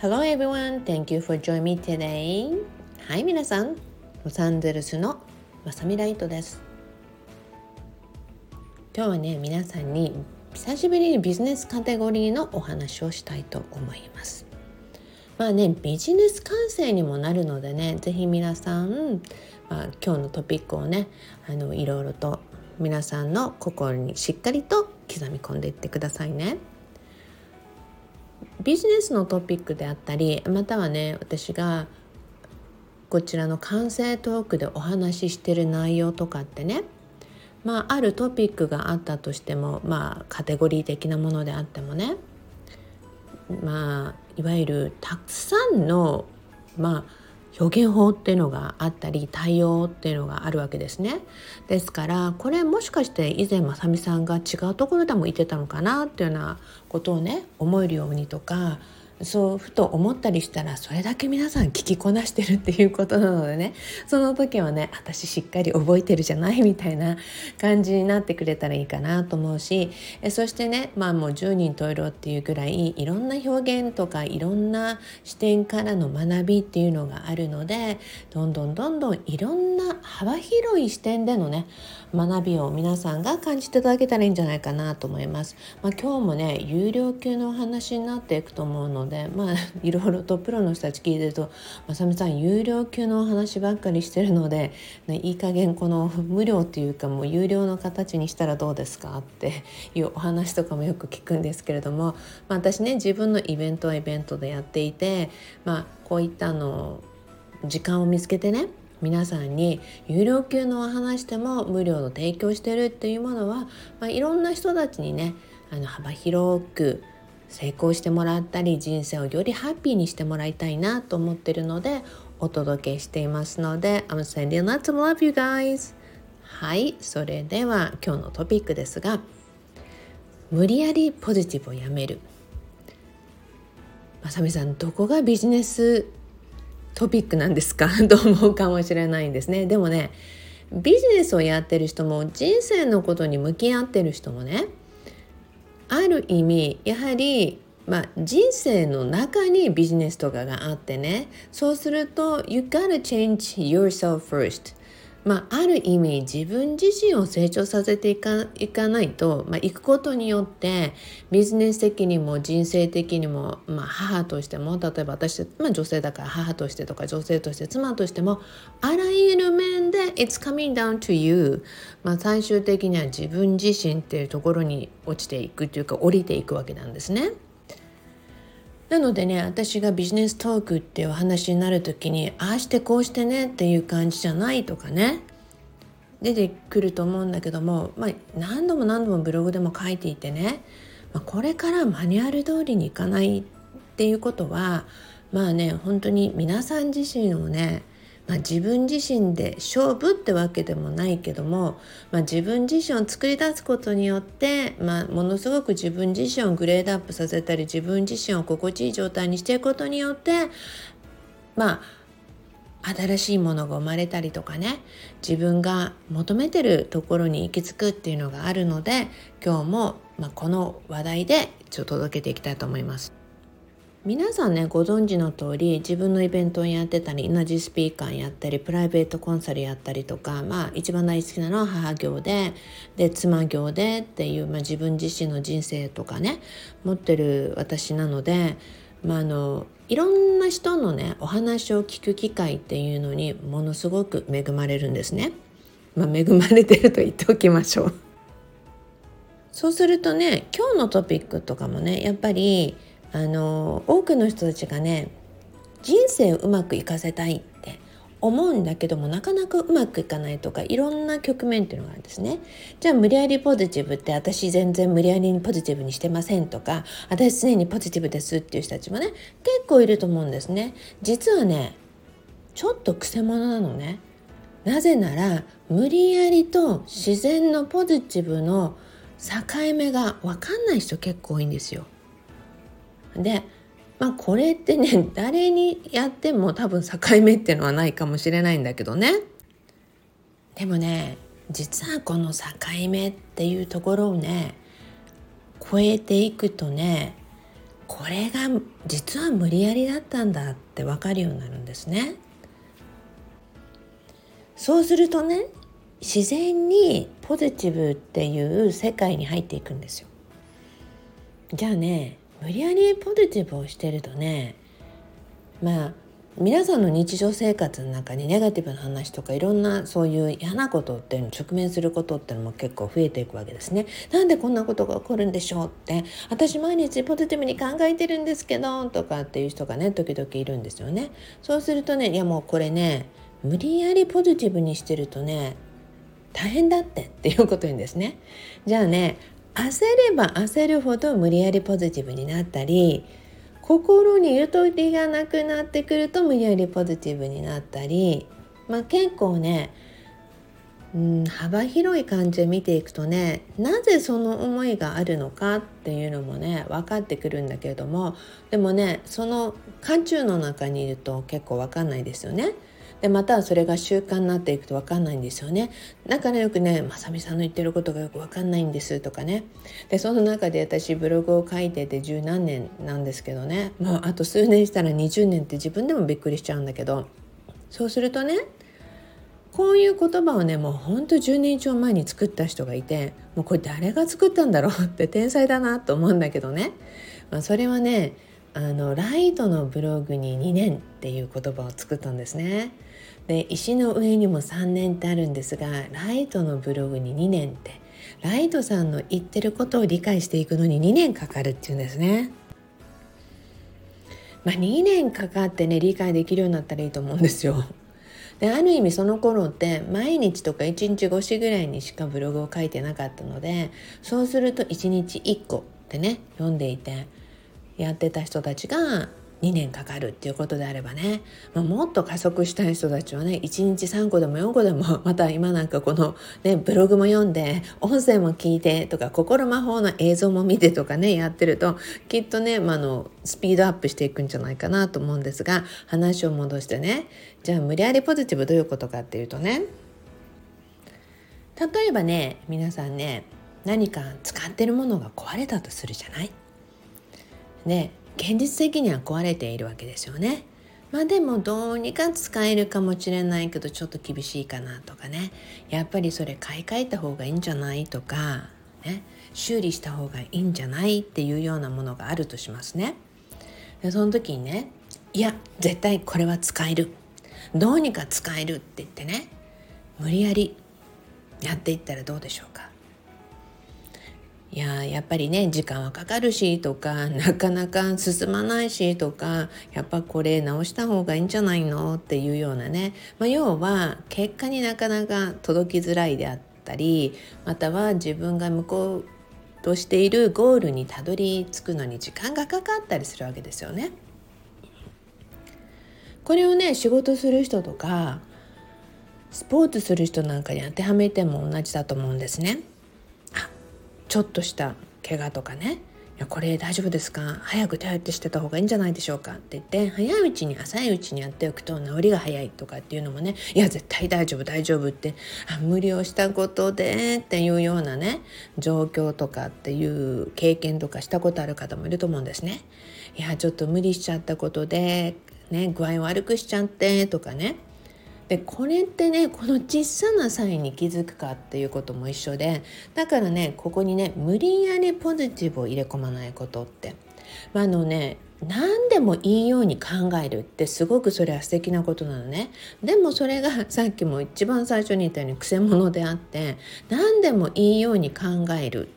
Hello everyone, thank you for joining me today. はい、皆さん、ロサンゼルスのまさみライトです。今日はね、皆さんに久しぶりにビジネスカテゴリーのお話をしたいと思います。まあね、ビジネス感性にもなるのでね、是非皆さん、まあ、今日のトピックをね、あのいろいろと皆さんの心にしっかりと刻み込んでいってくださいね。ビジネスのトピックであったりまたはね私がこちらの完成トークでお話ししてる内容とかってねまああるトピックがあったとしてもまあカテゴリー的なものであってもねまあいわゆるたくさんのまあ表現法っていうのがあったり対応っていうのがあるわけですね。ですからこれもしかして以前まさみさんが違うところでも言ってたのかなっていうようなことをね思えるようにとかそうふと思ったりしたらそれだけ皆さん聞きこなしてるっていうことなのでねその時はね私しっかり覚えてるじゃないみたいな感じになってくれたらいいかなと思うしえそしてねまあもう10人十色っていうぐらいいろんな表現とかいろんな視点からの学びっていうのがあるのでどんどんどんどんいろんな幅広い視点でのね学びを皆さんが感じていただけたらいいんじゃないかなと思います。まあ、今日もね有料級のお話になっていくと思うのでまあ いろいろとプロの人たち聞いてると「まさみさん有料級のお話ばっかりしてるので、ね、いい加減この無料っていうかもう有料の形にしたらどうですか?」って いうお話とかもよく聞くんですけれども、まあ、私ね自分のイベントはイベントでやっていて、まあ、こういったの時間を見つけてね皆さんに有料級のお話でも無料の提供してるっていうものは、まあ、いろんな人たちにねあの幅広く成功してもらったり人生をよりハッピーにしてもらいたいなと思ってるのでお届けしていますので I'm sending lots of love you guys. はいそれでは今日のトピックですが無理やりポジティブをやめる。まさみさんどこがビジネストピックなんですか？と思うかもしれないんですね。でもねビジネスをやってる人も人生のことに向き合ってる人もねある意味やはりまあ、人生の中にビジネスとかがあってね。そうすると You gotta change yourself first まあ、ある意味自分自身を成長させていかないと、まあ、行くことによってビジネス的にも人生的にも、まあ、母としても例えば私、まあ、女性だから母としてとか女性として妻としてもあらゆる面で「It's coming down to you」まあ、最終的には自分自身っていうところに落ちていくというか降りていくわけなんですね。なのでね私がビジネストークっていうお話になる時にああしてこうしてねっていう感じじゃないとかね出てくると思うんだけども、まあ、何度も何度もブログでも書いていてね、まあ、これからマニュアル通りにいかないっていうことはまあね本当に皆さん自身をねまあ、自分自身で勝負ってわけでもないけども、まあ、自分自身を作り出すことによって、まあ、ものすごく自分自身をグレードアップさせたり自分自身を心地いい状態にしていくことによってまあ新しいものが生まれたりとかね自分が求めてるところに行き着くっていうのがあるので今日も、ま、この話題でちょっと届けていきたいと思います。皆さんねご存知の通り自分のイベントをやってたり同じスピーカーやったりプライベートコンサルやったりとかまあ一番大好きなのは母業でで妻業でっていう、まあ、自分自身の人生とかね持ってる私なので、まあ、あのいろんな人のねお話を聞く機会っていうのにものすごく恵まれるんですね。まあ、恵まれてると言っておきましょう。そうするとね今日のトピックとかもねやっぱりあの多くの人たちがね人生をうまくいかせたいって思うんだけどもなかなかうまくいかないとかいろんな局面っていうのがあるんですね。じゃあ無理やりポジティブって私全然無理やりにポジティブにしてませんとか私常にポジティブですっていう人たちもね結構いると思うんですね。実はねちょっとくせ者なのね。なぜなら無理やりと自然のポジティブの境目が分かんない人結構多いんですよ。でまあこれってね 誰にやっても多分境目っていうのはないかもしれないんだけどねでもね実はこの境目っていうところをね超えていくとねこれが実は無理やりだったんだって分かるようになるんですね。そうするとね自然にポジティブっていう世界に入っていくんですよ。じゃあね無理やりポジティブをしてるとねまあ皆さんの日常生活の中にネガティブな話とかいろんなそういう嫌なことっていうのに直面することっていうのも結構増えていくわけですね。なんでこんなことが起こるんでしょうって私毎日ポジティブに考えてるんですけどとかっていう人がね時々いるんですよね。そうするとねいやもうこれね無理やりポジティブにしてるとね大変だってっていうことにですね。じゃあね焦れば焦るほど無理やりポジティブになったり心にゆとりがなくなってくると無理やりポジティブになったり、まあ、結構ね、うん、幅広い感じで見ていくとねなぜその思いがあるのかっていうのもね分かってくるんだけれどもでもねその渦中の中にいると結構分かんないですよね。でまたそれが習慣になっていくと分かんないんですよね。だからよくねまさみさんの言ってることがよく分かんないんですとかね。でその中で私ブログを書いてて十何年なんですけどね。もうあと数年したら20年って自分でもびっくりしちゃうんだけど。そうするとねこういう言葉をねもうほんと10年以上前に作った人がいてもうこれ誰が作ったんだろうって天才だなと思うんだけどね、まあ、それはねあのライトのブログに2年っていう言葉を作ったんですね。で石の上にも3年ってあるんですがライトのブログに2年ってライトさんの言ってることを理解していくのに2年かかるっていうんですね。まあ、2年かかってね理解できるようになったらいいと思うんですよ。である意味その頃って毎日とか1日5時ぐらいにしかブログを書いてなかったのでそうすると1日1個ってね読んでいてやってた人たちが2年かかるっていうことであればね、まあ、もっと加速したい人たちはね1日3個でも4個でも また今なんかこの、ね、ブログも読んで音声も聞いてとか心魔法の映像も見てとかねやってるときっとね、まあのスピードアップしていくんじゃないかなと思うんですが話を戻してねじゃあ無理やりポジティブどういうことかっていうとね例えばね皆さんね何か使ってるものが壊れたとするじゃない？ね現実的には壊れているわけですよね。まあでもどうにか使えるかもしれないけどちょっと厳しいかなとかねやっぱりそれ買い替えた方がいいんじゃないとか、ね、修理した方がいいんじゃないっていうようなものがあるとしますね。でその時にねいや絶対これは使えるどうにか使えるって言ってね無理やりやっていったらどうでしょうかいややっぱりね時間はかかるしとか なかなか進まないしとかやっぱこれ直した方がいいんじゃないのっていうようなね、まあ、要は結果になかなか届きづらいであったりまたは自分が向こうとしているゴールにたどり着くのに時間がかかったりするわけですよね。これをね仕事する人とかスポーツする人なんかに当てはめても同じだと思うんですね。ちょっとした怪我とかね。いやこれ大丈夫ですか？早く手当てしてた方がいいんじゃないでしょうか？って言って早いうちに浅いうちにやっておくと治りが早いとかっていうのもねいや絶対大丈夫大丈夫ってあ無理をしたことでっていうようなね状況とかっていう経験とかしたことある方もいると思うんですね。いやちょっと無理しちゃったことでね具合悪くしちゃってとかね。でこれってねこの小さなサインに気づくかっていうことも一緒でだからねここにね無理やりポジティブを入れ込まないことって、まあ、あのね何でもいいように考えるってすごくそれは素敵なことなのね。でもそれが さっきも一番最初に言ったようにくせ者であって何でもいいように考える、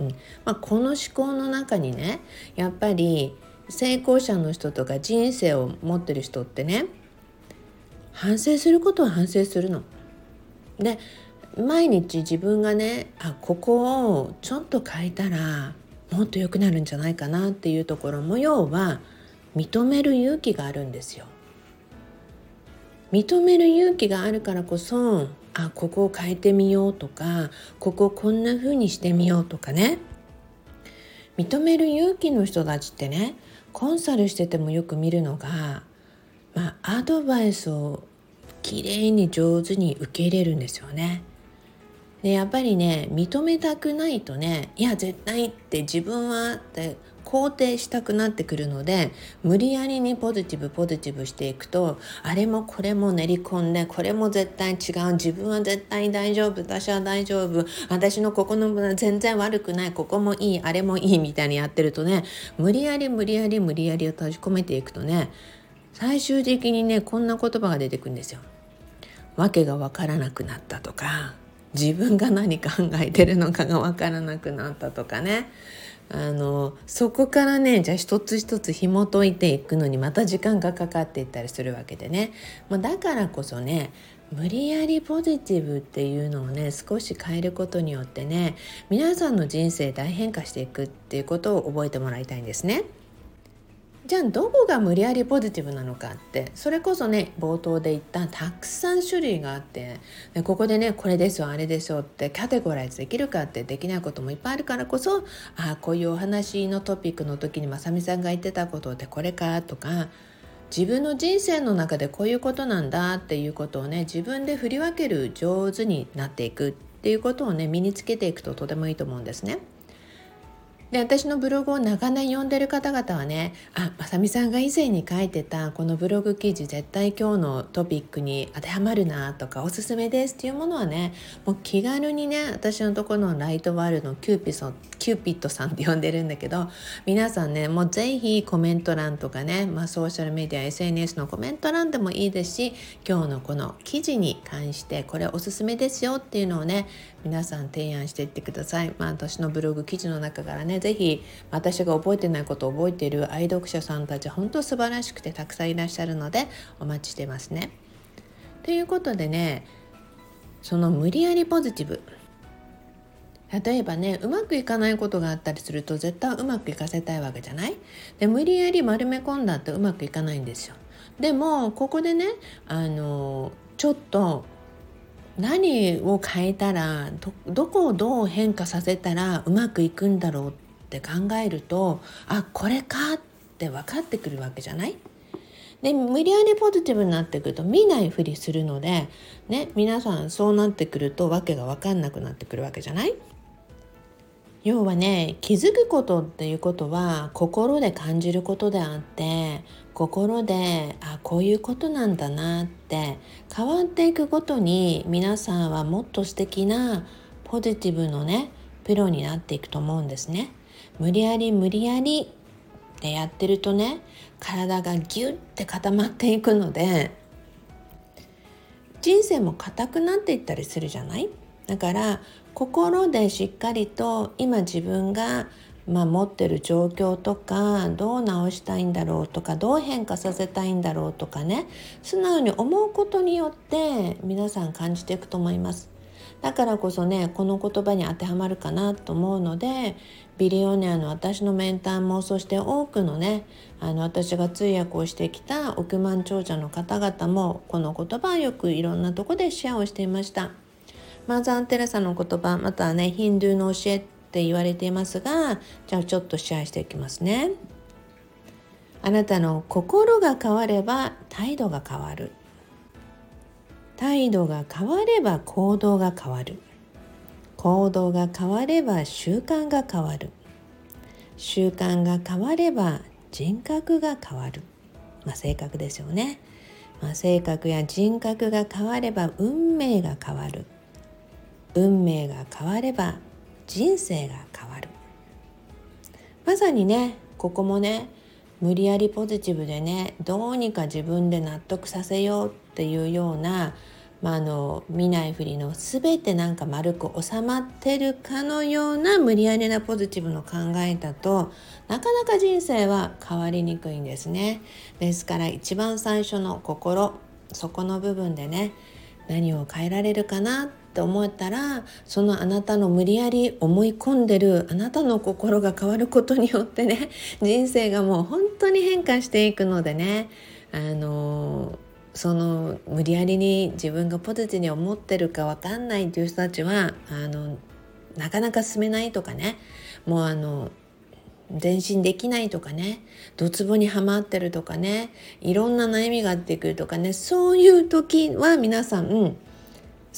うん。まあ、この思考の中にねやっぱり成功者の人とか人生を持ってる人ってね反省することは反省するの。で毎日自分がねあここをちょっと変えたらもっと良くなるんじゃないかなっていうところも要は認める勇気があるんですよ。認める勇気があるからこそあここを変えてみようとかこここんな風にしてみようとかね認める勇気の人たちってねコンサルしててもよく見るのが、まあ、アドバイスを綺麗に上手に受け入れるんですよね。でやっぱりね認めたくないとねいや絶対って自分はって肯定したくなってくるので無理やりにポジティブポジティブしていくとあれもこれも練り込んでこれも絶対違う自分は絶対大丈夫私は大丈夫私のここのは全然悪くないここもいいあれもいいみたいにやってるとね無理やり無理やり無理やりを閉じ込めていくとね最終的にねこんな言葉が出てくるんですよ。わけが分からなくなったとか自分が何考えてるのかが分からなくなったとかねあのそこからねじゃあ一つ一つ紐解いていくのにまた時間がかかっていったりするわけでね、まあ、だからこそね無理やりポジティブっていうのをね少し変えることによってね皆さんの人生大変化していくっていうことを覚えてもらいたいんですね。じゃあどこが無理やりポジティブなのかってそれこそね冒頭で言ったたくさん種類があってでここでねこれですよあれですよってキャテゴライズできるかってできないこともいっぱいあるからこそああこういうお話のトピックの時にまさみさんが言ってたことってこれかとか自分の人生の中でこういうことなんだっていうことをね自分で振り分ける上手になっていくっていうことをね身につけていくととてもいいと思うんですね。で私のブログを長年読んでる方々はねあまさみさんが以前に書いてたこのブログ記事絶対今日のトピックに当てはまるなとかおすすめですっていうものはねもう気軽にね私のところのライトワールドのキューピソキューピットさんって呼んでるんだけど皆さんねもうぜひコメント欄とかね、まあ、ソーシャルメディア SNS のコメント欄でもいいですし今日のこの記事に関してこれおすすめですよっていうのをね皆さん提案していってください。まあ、私のブログ記事の中からね是非私が覚えてないことを覚えている愛読者さんたち本当素晴らしくてたくさんいらっしゃるのでお待ちしてますね。ということでねその無理やりポジティブ。例えばねうまくいかないことがあったりすると絶対うまくいかせたいわけじゃない？で無理やり丸め込んだってうまくいかないんですよ。でもここでねあのちょっと何を変えたらどこをどう変化させたらうまくいくんだろうっって考えるとあこれかって分かってくるわけじゃない？で無理やりポジティブになってくると見ないふりするので、ね、皆さんそうなってくると訳が分かんなくなってくるわけじゃない？要はね気づくことっていうことは心で感じることであって心であこういうことなんだなって変わっていくごとに皆さんはもっと素敵なポジティブのねプロになっていくと思うんですね。無理やり無理やりってやってるとね体がギュッて固まっていくので人生も硬くなっていったりするじゃない？だから心でしっかりと今自分がまあ、持ってる状況とかどう直したいんだろうとかどう変化させたいんだろうとかね素直に思うことによって皆さん感じていくと思います。だからこそねこの言葉に当てはまるかなと思うのでビリオネアの私のメンターもそして多くのねあの私が通訳をしてきた億万長者の方々もこの言葉はよくいろんなとこでシェアをしていました。マザー・テレサの言葉またはねヒンドゥーの教えって言われていますがじゃあちょっとシェアしていきますね。あなたの心が変われば態度が変わる。態度が変われば行動が変わる。行動が変われば習慣が変わる。習慣が変われば人格が変わる。まあ、性格ですよね。まあ、性格や人格が変われば運命が変わる。運命が変われば人生が変わるまさにねここもね無理やりポジティブでねどうにか自分で納得させようっていうような、まあ、あの見ないふりの全てなんか丸く収まってるかのような無理やりなポジティブの考えだとなかなか人生は変わりにくいんですね。ですから一番最初の心そこの部分でね何を変えられるかなって思ったらそのあなたの無理やり思い込んでるあなたの心が変わることによってね人生がもう本当に変化していくのでねあのその無理やりに自分がポジティブに思ってるか分かんないっていう人たちはあのなかなか進めないとかね。もうあの前進できないとかね。ドツボにはまってるとかね。いろんな悩みが出てくるとかね。そういう時は皆さん、うん、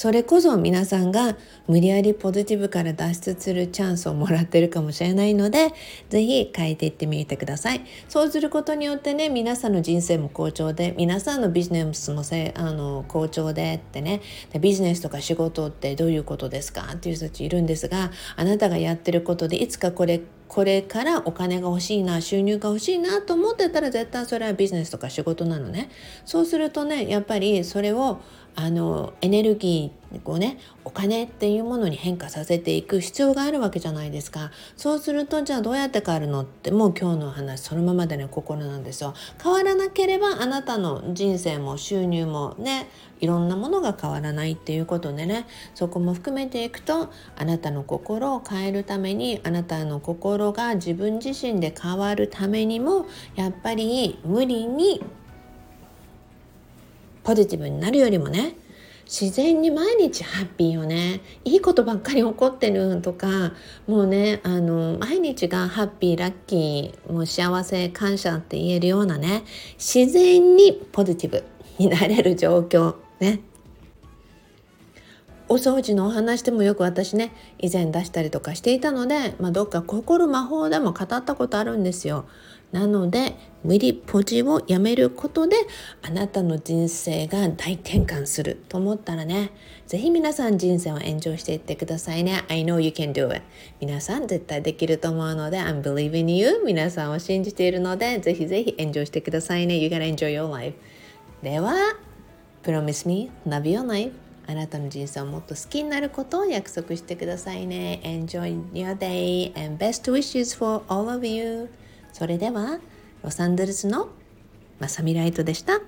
それこそ皆さんが無理やりポジティブから脱出するチャンスをもらってるかもしれないので是非変えていってみてください。そうすることによってね皆さんの人生も好調で皆さんのビジネスもせあの好調でってねでビジネスとか仕事ってどういうことですかっていう人たちいるんですがあなたがやってることでいつかこれこれからお金が欲しいな収入が欲しいなと思ってたら絶対それはビジネスとか仕事なのね。そうするとねやっぱりそれをあのエネルギーをねお金っていうものに変化させていく必要があるわけじゃないですか。そうするとじゃあどうやって変わるのってもう今日の話そのままでね心なんですよ。変わらなければあなたの人生も収入もねいろんなものが変わらないっていうことでねそこも含めていくとあなたの心を変えるためにあなたの心が自分自身で変わるためにもやっぱり無理にポジティブになるよりもね自然に毎日ハッピーよねいいことばっかり起こってるとかもうねあの毎日がハッピーラッキーもう幸せ感謝って言えるようなね自然にポジティブになれる状況ねお掃除のお話でもよく私ね以前出したりとかしていたので、まあ、どっか心魔法でも語ったことあるんですよ。なので無理ポジをやめることであなたの人生が大転換すると思ったらねぜひ皆さん人生をエンジョイしていってくださいね。I know you can do it. 皆さん絶対できると思うので I'm believing you. 皆さんを信じているのでぜひぜひエンジョイしてくださいね。You gotta enjoy your life. では Promise me love your life. あなたの人生をもっと好きになることを約束してくださいね。Enjoy your day and best wishes for all of you. それではロサンゼルスのマサミライトでした。